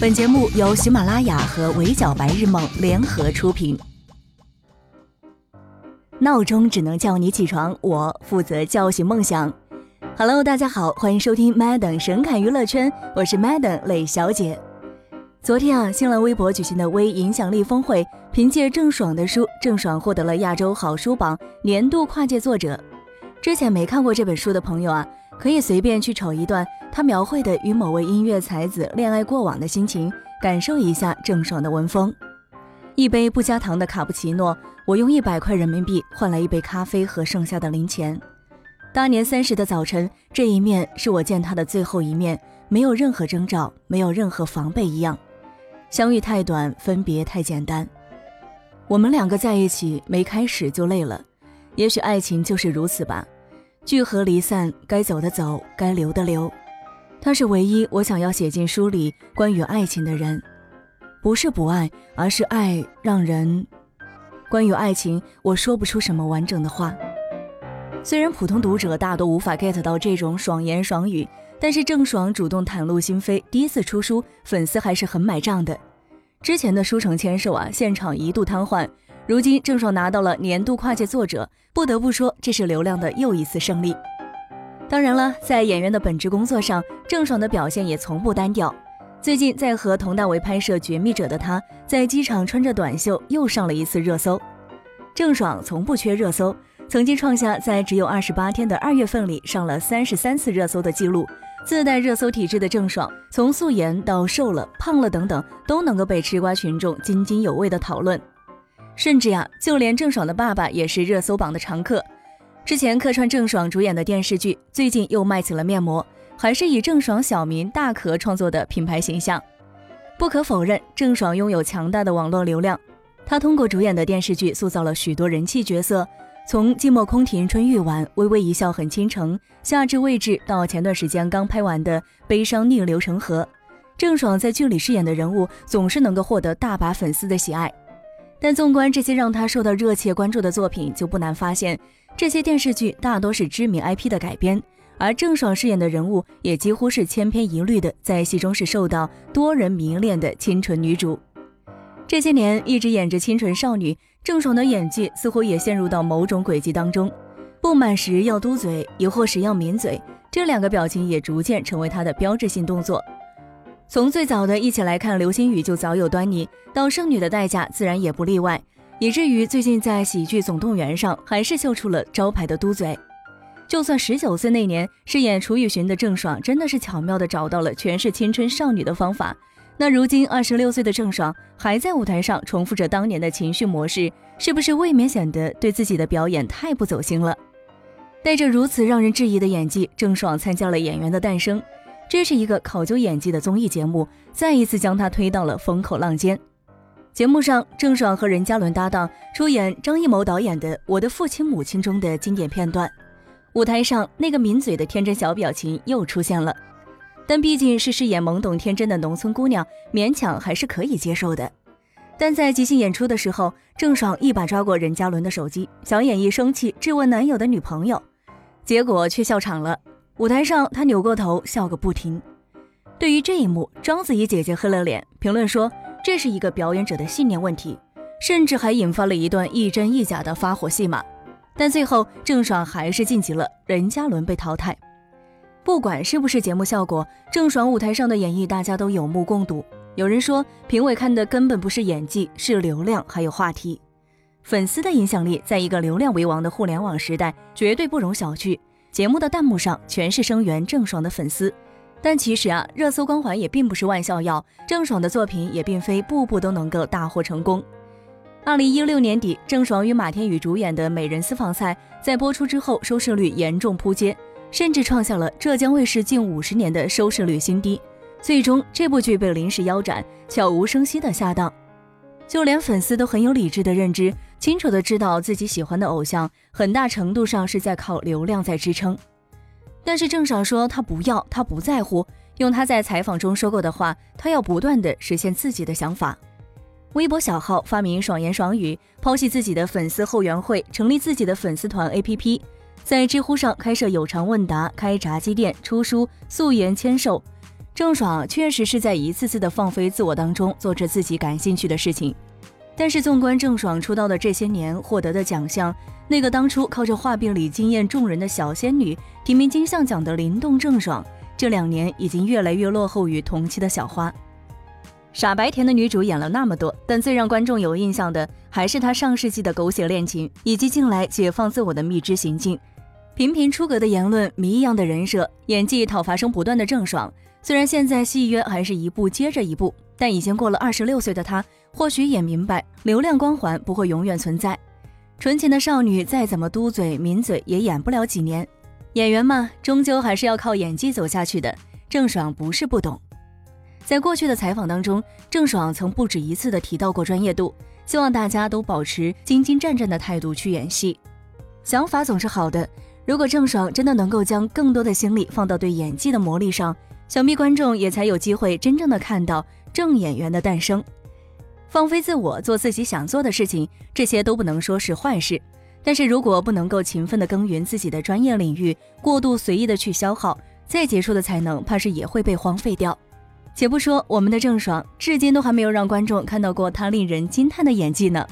本节目由喜马拉雅和围剿白日梦联合出品。闹钟只能叫你起床，我负责叫醒梦想。Hello，大家好，欢迎收听 Madam 神侃娱乐圈，我是 Madam 磊小姐。昨天啊，新浪微博举行的微影响力峰会，凭借郑爽的书，郑爽获得了亚洲好书榜年度跨界作者。之前没看过这本书的朋友啊，可以随便去瞅一段他描绘的与某位音乐才子恋爱过往的心情，感受一下郑爽的文风。一杯不加糖的卡布奇诺，我用一百块人民币换来一杯咖啡和剩下的零钱。大年三十的早晨，这一面是我见他的最后一面，没有任何征兆，没有任何防备一样。相遇太短，分别太简单。我们两个在一起，没开始就累了。也许爱情就是如此吧，聚合离散，该走的走，该留的留。他是唯一我想要写进书里关于爱情的人，不是不爱，而是爱让人。关于爱情，我说不出什么完整的话。虽然普通读者大多无法 get 到这种爽言爽语。但是郑爽主动袒露心扉，第一次出书，粉丝还是很买账的。之前的书城签售啊，现场一度瘫痪。如今郑爽拿到了年度跨界作者，不得不说这是流量的又一次胜利。当然了，在演员的本职工作上，郑爽的表现也从不单调。最近在和佟大为拍摄《绝密者》的她，在机场穿着短袖又上了一次热搜。郑爽从不缺热搜，曾经创下在只有二十八天的二月份里上了三十三次热搜的记录。自带热搜体质的郑爽，从素颜到瘦了、胖了等等，都能够被吃瓜群众津津有味的讨论。甚至呀，就连郑爽的爸爸也是热搜榜的常客。之前客串郑爽主演的电视剧，最近又卖起了面膜，还是以郑爽小名大可创作的品牌形象。不可否认，郑爽拥有强大的网络流量，她通过主演的电视剧塑造了许多人气角色。从寂寞空庭春欲晚，微微一笑很倾城，夏至未至，到前段时间刚拍完的悲伤逆流成河，郑爽在剧里饰演的人物总是能够获得大把粉丝的喜爱。但纵观这些让她受到热切关注的作品，就不难发现，这些电视剧大多是知名 IP 的改编，而郑爽饰演的人物也几乎是千篇一律的，在戏中是受到多人迷恋的清纯女主。这些年一直演着清纯少女。郑爽的演技似乎也陷入到某种轨迹当中，不满时要嘟嘴，疑惑时要抿嘴，这两个表情也逐渐成为她的标志性动作。从最早的一起来看流星雨就早有端倪，到剩女的代价自然也不例外，以至于最近在喜剧总动员上还是秀出了招牌的嘟嘴。就算十九岁那年饰演楚雨荨的郑爽真的是巧妙的找到了诠释青春少女的方法。那如今二十六岁的郑爽还在舞台上重复着当年的情绪模式，是不是未免显得对自己的表演太不走心了？带着如此让人质疑的演技，郑爽参加了《演员的诞生》，这是一个考究演技的综艺节目，再一次将他推到了风口浪尖。节目上，郑爽和任嘉伦搭档出演张艺谋导演的《我的父亲母亲》中的经典片段，舞台上那个抿嘴的天真小表情又出现了。但毕竟是饰演懵懂天真的农村姑娘，勉强还是可以接受的。但在即兴演出的时候，郑爽一把抓过任嘉伦的手机，小演绎生气质问男友的女朋友，结果却笑场了。舞台上，他扭过头笑个不停。对于这一幕，章子怡姐姐黑了脸，评论说这是一个表演者的信念问题，甚至还引发了一段亦真亦假的发火戏码。但最后，郑爽还是晋级了，任嘉伦被淘汰。不管是不是节目效果，郑爽舞台上的演绎大家都有目共睹。有人说，评委看的根本不是演技，是流量还有话题。粉丝的影响力，在一个流量为王的互联网时代，绝对不容小觑。节目的弹幕上全是声援郑爽的粉丝。但其实啊，热搜光环也并不是万效药，郑爽的作品也并非步步都能够大获成功。二零一六年底，郑爽与马天宇主演的《美人私房菜》在播出之后，收视率严重扑街。甚至创下了浙江卫视近五十年的收视率新低，最终这部剧被临时腰斩，悄无声息的下档。就连粉丝都很有理智的认知，清楚的知道自己喜欢的偶像，很大程度上是在靠流量在支撑。但是郑爽说他不要，他不在乎。用他在采访中说过的话，他要不断的实现自己的想法。微博小号发明爽言爽语，抛弃自己的粉丝后援会，成立自己的粉丝团 APP。在知乎上开设有偿问答、开炸鸡店、出书、素颜签售，郑爽确实是在一次次的放飞自我当中做着自己感兴趣的事情，但是纵观郑爽出道的这些年获得的奖项，那个当初靠着画饼里惊艳众人的小仙女提名金像奖的灵动郑爽，这两年已经越来越落后于同期的小花。傻白甜的女主演了那么多，但最让观众有印象的还是她上世纪的狗血恋情，以及近来解放自我的蜜汁行径。频频出格的言论，谜一样的人设，演技讨伐声不断的郑爽。虽然现在戏约还是一部接着一部，但已经过了二十六岁的她，或许也明白流量光环不会永远存在。纯情的少女再怎么嘟嘴抿嘴，也演不了几年。演员嘛，终究还是要靠演技走下去的。郑爽不是不懂。在过去的采访当中，郑爽曾不止一次的提到过专业度，希望大家都保持兢兢战战的态度去演戏。想法总是好的，如果郑爽真的能够将更多的心力放到对演技的磨砺上。想必观众也才有机会真正的看到正演员的诞生，放飞自我，做自己想做的事情，这些都不能说是坏事。但是如果不能够勤奋的耕耘自己的专业领域，过度随意的去消耗，再杰出的才能，怕是也会被荒废掉。且不说我们的郑爽，至今都还没有让观众看到过她令人惊叹的演技呢。